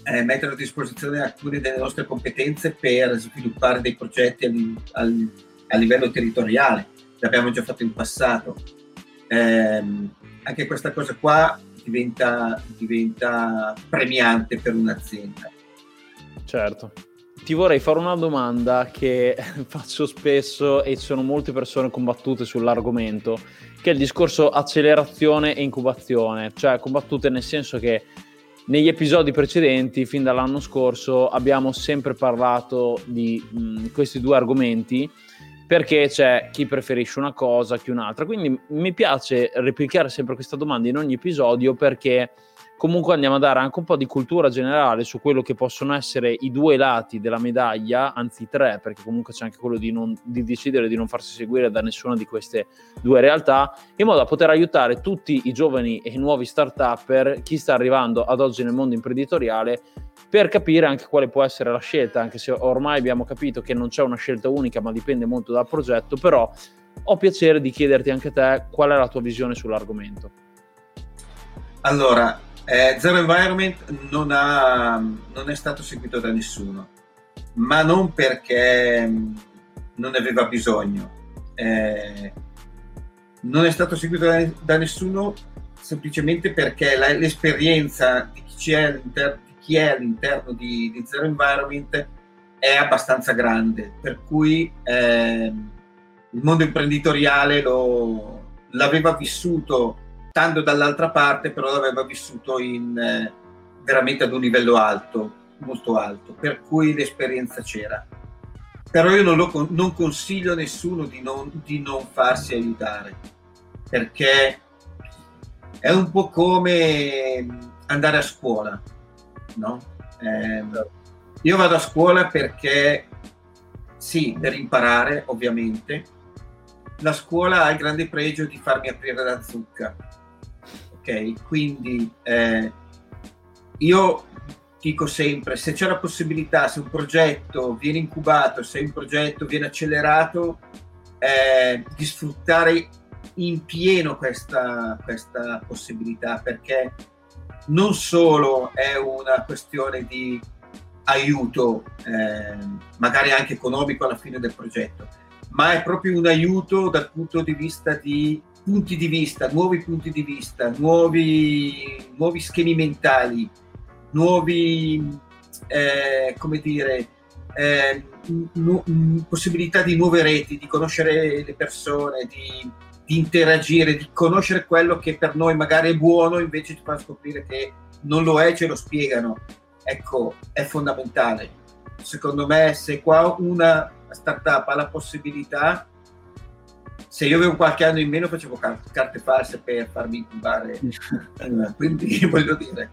eh, mettere a disposizione alcune delle nostre competenze per sviluppare dei progetti a, a, a livello territoriale. L'abbiamo già fatto in passato. Ehm, anche questa cosa qua diventa, diventa premiante per un'azienda. Certo ti vorrei fare una domanda che faccio spesso e ci sono molte persone combattute sull'argomento, che è il discorso accelerazione e incubazione, cioè combattute nel senso che negli episodi precedenti, fin dall'anno scorso, abbiamo sempre parlato di mh, questi due argomenti perché c'è chi preferisce una cosa, chi un'altra. Quindi mi piace replicare sempre questa domanda in ogni episodio perché comunque andiamo a dare anche un po' di cultura generale su quello che possono essere i due lati della medaglia, anzi tre, perché comunque c'è anche quello di, non, di decidere di non farsi seguire da nessuna di queste due realtà, in modo da poter aiutare tutti i giovani e i nuovi start-upper, chi sta arrivando ad oggi nel mondo imprenditoriale, per capire anche quale può essere la scelta, anche se ormai abbiamo capito che non c'è una scelta unica, ma dipende molto dal progetto, però ho piacere di chiederti anche te qual è la tua visione sull'argomento. Allora, eh, Zero Environment non, ha, non, è stato seguito da nessuno, ma non perché mm, non ne aveva bisogno. Eh, non è stato seguito da, da nessuno semplicemente perché la, l'esperienza di chi, di chi, è all'interno di, di, Zero Environment è abbastanza grande, per cui eh, il mondo imprenditoriale lo, l'aveva vissuto stando dall'altra parte però l'aveva vissuto in, eh, veramente ad un livello alto, molto alto, per cui l'esperienza c'era. Però io non, lo, non consiglio a nessuno di non, di non farsi aiutare, perché È un po' come andare a scuola, no? Eh, io vado a scuola perché, sì, per imparare, ovviamente. La scuola ha il grande pregio di farmi aprire la zucca. Ok? Quindi eh, io dico sempre, se c'è la possibilità, se un progetto viene incubato, se un progetto viene accelerato, eh, di sfruttare in pieno questa, questa possibilità, perché non solo è una questione di aiuto, eh, magari anche economico alla fine del progetto, ma è proprio un aiuto dal punto di vista di punti di vista, nuovi punti di vista, nuovi, nuovi schemi mentali, nuovi, eh, come dire, eh, nu- possibilità di nuove reti, di conoscere le persone, di, di, interagire, di conoscere quello che per noi magari è buono, invece ci fa scoprire che non lo è, ce lo spiegano. Ecco, è fondamentale. Secondo me, se qua una startup ha la possibilità, se io avevo qualche anno in meno facevo carte false per farmi incubare, quindi voglio dire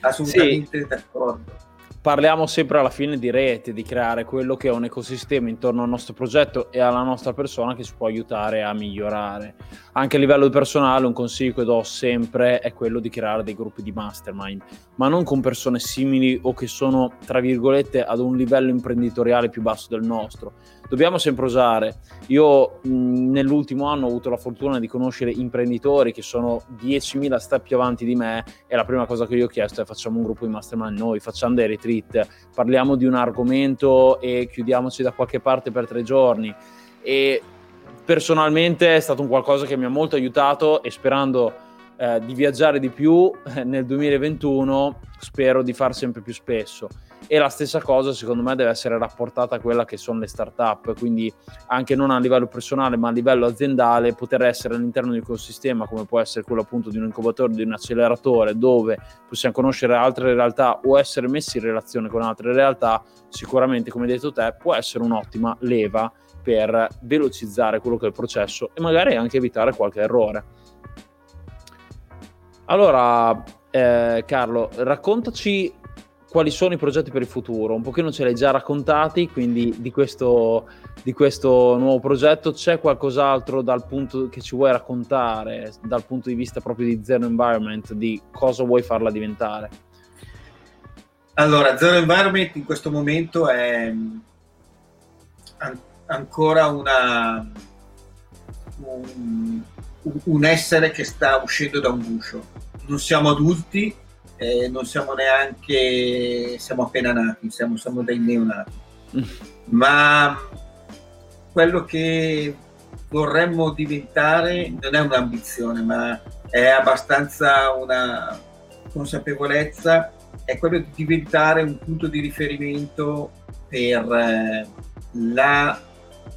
assolutamente sì. d'accordo. Parliamo sempre alla fine di rete, di creare quello che è un ecosistema intorno al nostro progetto e alla nostra persona che ci può aiutare a migliorare. Anche a livello personale un consiglio che do sempre è quello di creare dei gruppi di mastermind, ma non con persone simili o che sono, tra virgolette, ad un livello imprenditoriale più basso del nostro dobbiamo sempre usare. Io mh, nell'ultimo anno ho avuto la fortuna di conoscere imprenditori che sono 10.000 step più avanti di me e la prima cosa che io ho chiesto è facciamo un gruppo di mastermind noi, facciamo dei retreat, parliamo di un argomento e chiudiamoci da qualche parte per tre giorni. E personalmente è stato un qualcosa che mi ha molto aiutato e sperando eh, di viaggiare di più eh, nel 2021 spero di far sempre più spesso e la stessa cosa secondo me deve essere rapportata a quella che sono le start-up, quindi anche non a livello personale ma a livello aziendale poter essere all'interno di un ecosistema come può essere quello appunto di un incubatore, di un acceleratore dove possiamo conoscere altre realtà o essere messi in relazione con altre realtà, sicuramente come hai detto te può essere un'ottima leva per velocizzare quello che è il processo e magari anche evitare qualche errore. Allora, eh, Carlo, raccontaci quali sono i progetti per il futuro. Un pochino ce l'hai già raccontati, quindi di questo, di questo nuovo progetto c'è qualcos'altro punto che ci vuoi raccontare dal punto di vista proprio di Zero Environment, di cosa vuoi farla diventare? Allora, Zero Environment in questo momento è an- ancora una, un, un essere che sta uscendo da un guscio. Non siamo adulti, eh, non siamo neanche, siamo appena nati, siamo, siamo dei neonati. Ma quello che vorremmo diventare non è un'ambizione, ma è abbastanza una consapevolezza, è quello di diventare un punto di riferimento per eh, la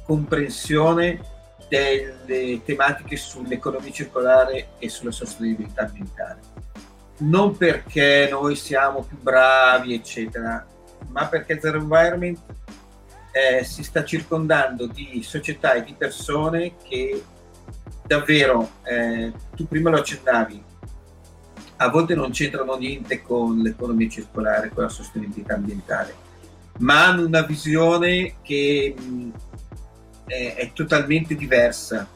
comprensione delle tematiche sull'economia circolare e sulla sostenibilità ambientale non perché noi siamo più bravi, eccetera, ma perché Zero Environment eh, si sta circondando di società e di persone che davvero, eh, tu prima lo accennavi, a volte non c'entrano niente con l'economia circolare, con la sostenibilità ambientale, ma hanno una visione che mh, è, è totalmente diversa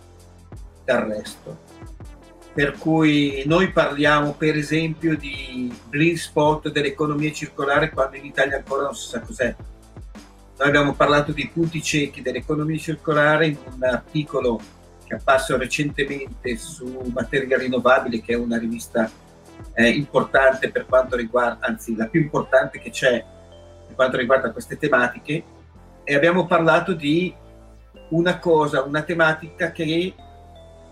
dal resto per cui noi parliamo per esempio di blind spot dell'economia circolare quando in Italia ancora non si sa cos'è. Noi abbiamo parlato di punti ciechi dell'economia circolare in un articolo che è apparso recentemente su Materia Rinnovabile, che è una rivista eh, importante per quanto riguarda, anzi la più importante che c'è per quanto riguarda queste tematiche, e abbiamo parlato di una cosa, una tematica che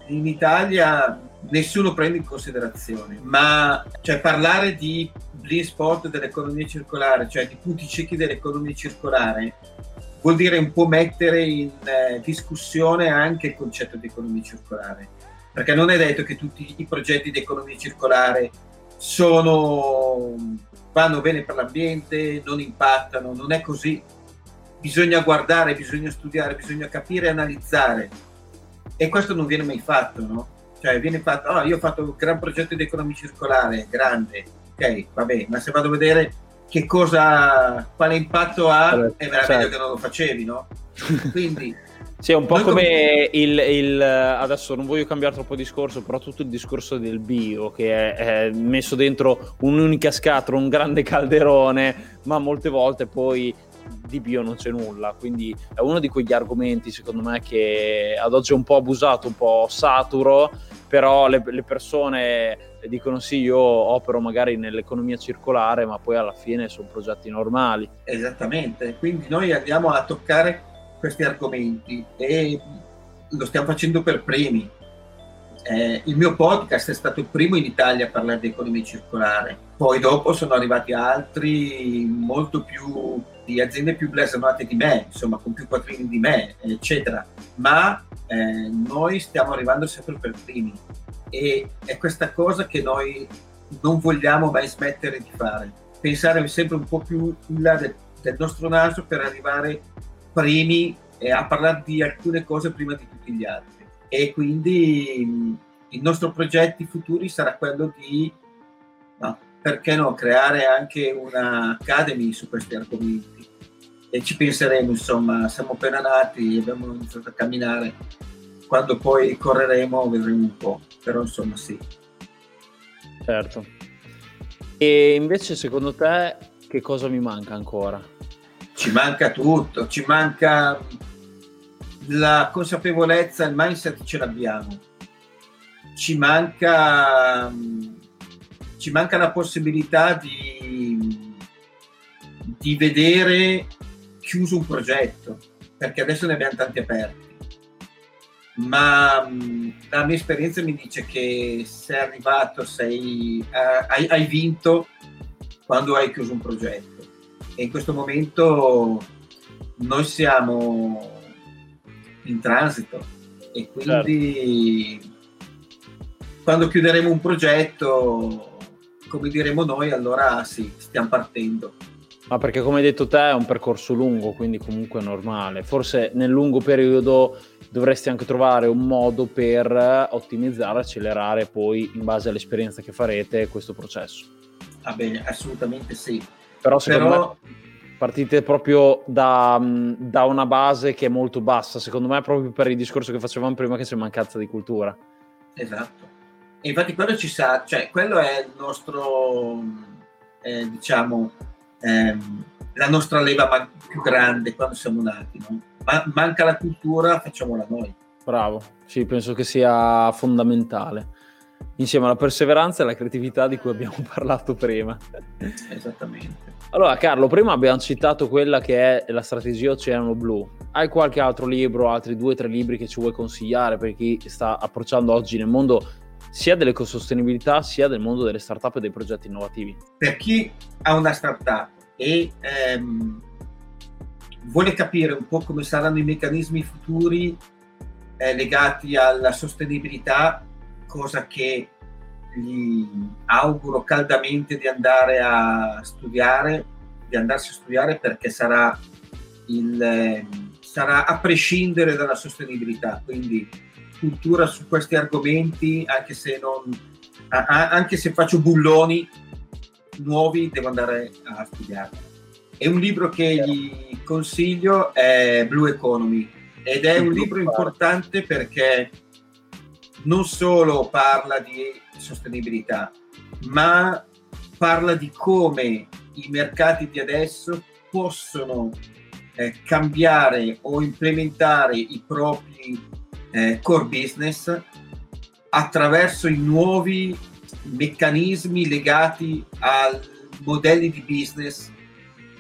in Italia nessuno prende in considerazione, ma cioè, parlare di blind spot dell'economia circolare, cioè di punti ciechi dell'economia circolare, vuol dire un po' mettere in eh, discussione anche il concetto di economia circolare, perché non è detto che tutti i progetti di economia circolare sono, vanno bene per l'ambiente, non impattano, non è così. Bisogna guardare, bisogna studiare, bisogna capire e analizzare. E questo non viene mai fatto, no? Cioè viene fatto, oh, io ho fatto un gran progetto di economia circolare, grande, ok, vabbè, ma se vado a vedere che cosa, quale impatto ha, certo. è veramente certo. che non lo facevi, no? Quindi sì, è un po' come il, il, Adesso non voglio cambiare troppo discorso, però tutto il discorso del bio, che è, è, messo dentro un'unica scatola, un grande calderone, ma molte volte poi di bio non c'è nulla. Quindi è uno di quegli argomenti, secondo me, che ad oggi è un po' abusato, un po' saturo, però le, le persone dicono sì, io opero magari nell'economia circolare, ma poi alla fine sono progetti normali. Esattamente, quindi noi andiamo a toccare questi argomenti e lo stiamo facendo per primi. Eh, il mio podcast è stato il primo in Italia a parlare di economia circolare, poi dopo sono arrivati altri molto più di aziende più blasonate di me, insomma con più quattrini di me, eccetera. Ma eh, noi stiamo arrivando sempre per primi e è questa cosa che noi non vogliamo mai smettere di fare, pensare sempre un po' più in là del, del nostro naso per arrivare primi eh, a parlare di alcune cose prima di tutti gli altri. E quindi mh, il nostro progetto futuri sarà quello di, no, perché no, creare anche una academy su questi argomenti. E ci penseremo, insomma, siamo appena nati, abbiamo iniziato a camminare. Quando poi correremo vedremo un po', però insomma sì. Certo. E invece secondo te che cosa mi manca ancora? ci manca tutto, ci manca la consapevolezza, il mindset ce l'abbiamo, ci manca, ci manca la possibilità di, di vedere chiuso un progetto, perché adesso ne abbiamo tanti aperti. Ma la mia esperienza mi dice che sei arrivato, sei, hai, hai vinto quando hai chiuso un progetto e in questo momento noi siamo in transito e quindi certo. quando chiuderemo un progetto, come diremo noi, allora sì, stiamo partendo. Ma perché come hai detto te è un percorso lungo, quindi comunque è normale. Forse nel lungo periodo dovresti anche trovare un modo per ottimizzare, accelerare poi in base all'esperienza che farete questo processo. Ah bene, assolutamente sì. Però secondo Però... me partite proprio da, da, una base che è molto bassa, secondo me proprio per il discorso che facevamo prima che c'è mancanza di cultura. Esatto. E infatti quello ci sa, cioè quello è il nostro, eh, diciamo, ehm, la nostra leva più grande quando siamo nati, no? Ma- manca la cultura, facciamola noi. Bravo, sì, penso che sia fondamentale insieme alla perseveranza e alla creatività di cui abbiamo parlato prima. Esattamente. Allora, Carlo, prima abbiamo citato quella che è la strategia Oceano Blu. Hai qualche altro libro, altri due o tre libri che ci vuoi consigliare per chi sta approcciando oggi nel mondo sia dell'ecosostenibilità sia del mondo delle startup e dei progetti innovativi? Per chi ha una startup e ehm, vuole capire un po' come saranno i meccanismi futuri eh, legati alla sostenibilità, cosa che gli auguro caldamente di andare a studiare, di andarsi a studiare perché sarà, il, sarà a prescindere dalla sostenibilità, quindi cultura su questi argomenti, anche se, non, anche se faccio bulloni nuovi, devo andare a studiare. E un libro che gli consiglio è Blue Economy ed è un libro importante perché non solo parla di sostenibilità, ma parla di come i mercati di adesso possono eh, cambiare o implementare i propri eh, core business attraverso i nuovi meccanismi legati ai modelli di business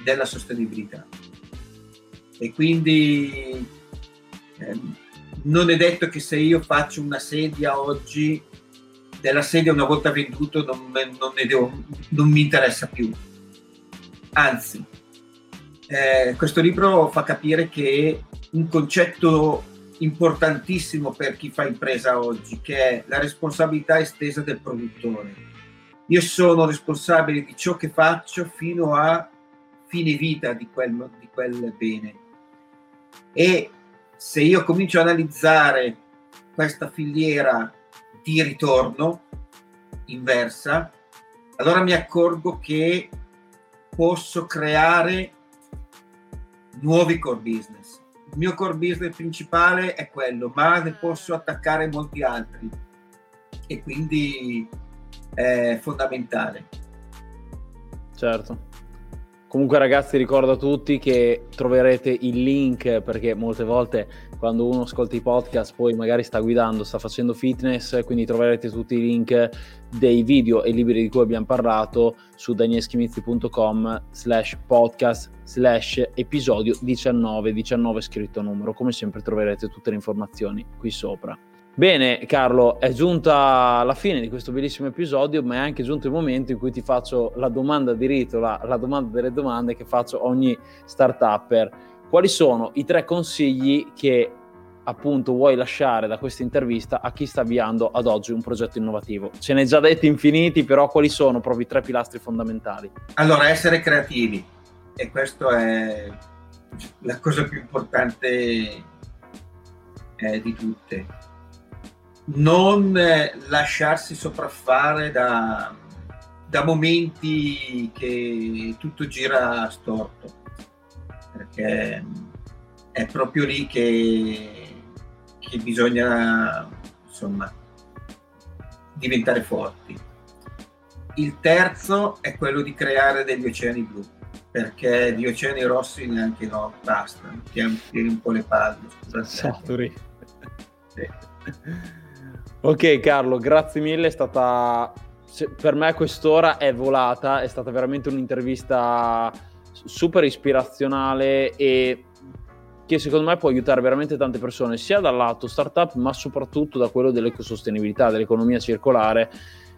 della sostenibilità. E quindi ehm, non è detto che se io faccio una sedia oggi, della sedia una volta venduto non, non, devo, non mi interessa più. Anzi, eh, questo libro fa capire che un concetto importantissimo per chi fa impresa oggi, che è la responsabilità estesa del produttore. Io sono responsabile di ciò che faccio fino a fine vita di quel, di quel bene. E se io comincio a analizzare questa filiera di ritorno inversa, allora mi accorgo che posso creare nuovi core business. Il mio core business principale è quello, ma ne posso attaccare molti altri e quindi è fondamentale. Certo. Comunque ragazzi ricordo a tutti che troverete il link perché molte volte quando uno ascolta i podcast poi magari sta guidando, sta facendo fitness, quindi troverete tutti i link dei video e libri di cui abbiamo parlato su danielschimizzi.com slash podcast slash episodio 19, 19 scritto numero, come sempre troverete tutte le informazioni qui sopra. Bene Carlo, è giunta la fine di questo bellissimo episodio, ma è anche giunto il momento in cui ti faccio la domanda di rito, la, la domanda delle domande che faccio a ogni startupper. Quali sono i tre consigli che appunto vuoi lasciare da questa intervista a chi sta avviando ad oggi un progetto innovativo? Ce ne hai già detti infiniti, però quali sono proprio i tre pilastri fondamentali? Allora, essere creativi, e questa è la cosa più importante eh, di tutte non eh, lasciarsi sopraffare da, da momenti che tutto gira storto, perché è proprio lì che, che bisogna insomma, diventare forti. Il terzo è quello di creare degli oceani blu, perché di oceani rossi neanche no, basta, tieni un po' le palle. Scusate. Sì. Ok Carlo, grazie mille, è stata per me quest'ora è volata, è stata veramente un'intervista super ispirazionale e che secondo me può aiutare veramente tante persone, sia dal lato startup, ma soprattutto da quello dell'ecosostenibilità, dell'economia circolare,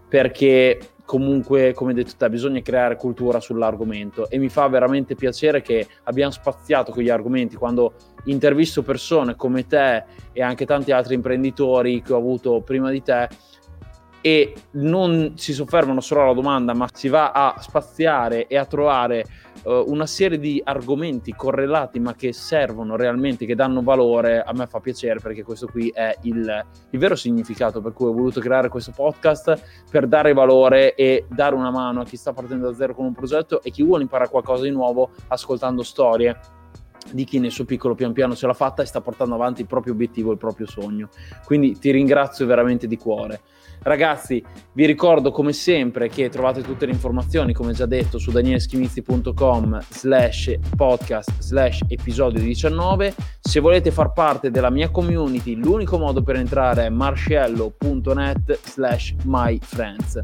perché comunque, come detto te, bisogna creare cultura sull'argomento. E mi fa veramente piacere che abbiamo spaziato quegli argomenti. Quando intervisto persone come te e anche tanti altri imprenditori che ho avuto prima di te e non si soffermano solo alla domanda, ma si va a spaziare e a trovare uh, una serie di argomenti correlati, ma che servono realmente, che danno valore, a me fa piacere perché questo qui è il, il vero significato per cui ho voluto creare questo podcast, per dare valore e dare una mano a chi sta partendo da zero con un progetto e chi vuole imparare qualcosa di nuovo ascoltando storie di chi nel suo piccolo pian piano ce l'ha fatta e sta portando avanti il proprio obiettivo, il proprio sogno. Quindi ti ringrazio veramente di cuore. Ragazzi, vi ricordo come sempre che trovate tutte le informazioni, come già detto, su danieleschimizzi.com slash podcast slash episodio 19. Se volete far parte della mia community, l'unico modo per entrare è marcello.net slash myfriends.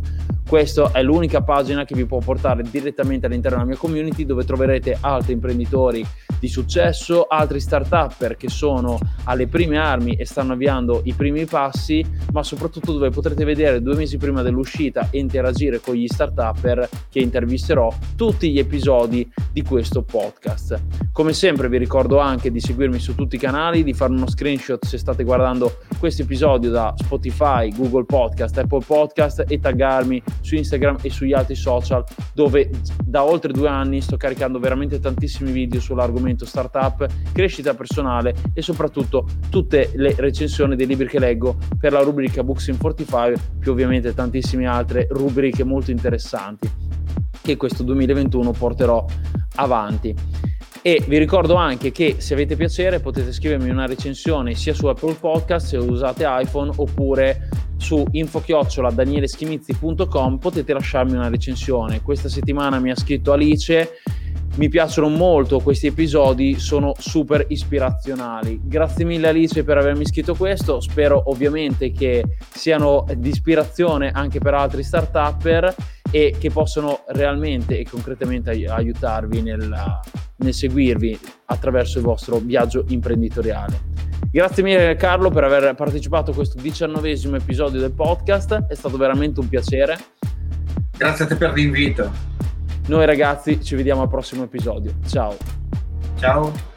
Questa è l'unica pagina che vi può portare direttamente all'interno della mia community dove troverete altri imprenditori di successo, altri start-upper che sono alle prime armi e stanno avviando i primi passi, ma soprattutto dove potrete vedere due mesi prima dell'uscita e interagire con gli start-upper che intervisterò tutti gli episodi di questo podcast. Come sempre vi ricordo anche di seguirmi su tutti i canali, di fare uno screenshot se state guardando questo episodio da Spotify, Google Podcast, Apple Podcast e taggarmi su Instagram e sugli altri social dove da oltre due anni sto caricando veramente tantissimi video sull'argomento startup, crescita personale e soprattutto tutte le recensioni dei libri che leggo per la rubrica Books in 45 più ovviamente tantissime altre rubriche molto interessanti che questo 2021 porterò avanti. E vi ricordo anche che se avete piacere potete scrivermi una recensione sia su Apple Podcast se usate iPhone oppure su info-danieleschimizzi.com potete lasciarmi una recensione. Questa settimana mi ha scritto Alice mi piacciono molto questi episodi, sono super ispirazionali. Grazie mille Alice per avermi scritto questo, spero ovviamente che siano di ispirazione anche per altri start-upper e che possano realmente e concretamente aiutarvi nel, nel seguirvi attraverso il vostro viaggio imprenditoriale. Grazie mille Carlo per aver partecipato a questo diciannovesimo episodio del podcast, è stato veramente un piacere. Grazie a te per l'invito. Noi ragazzi ci vediamo al prossimo episodio. Ciao. Ciao.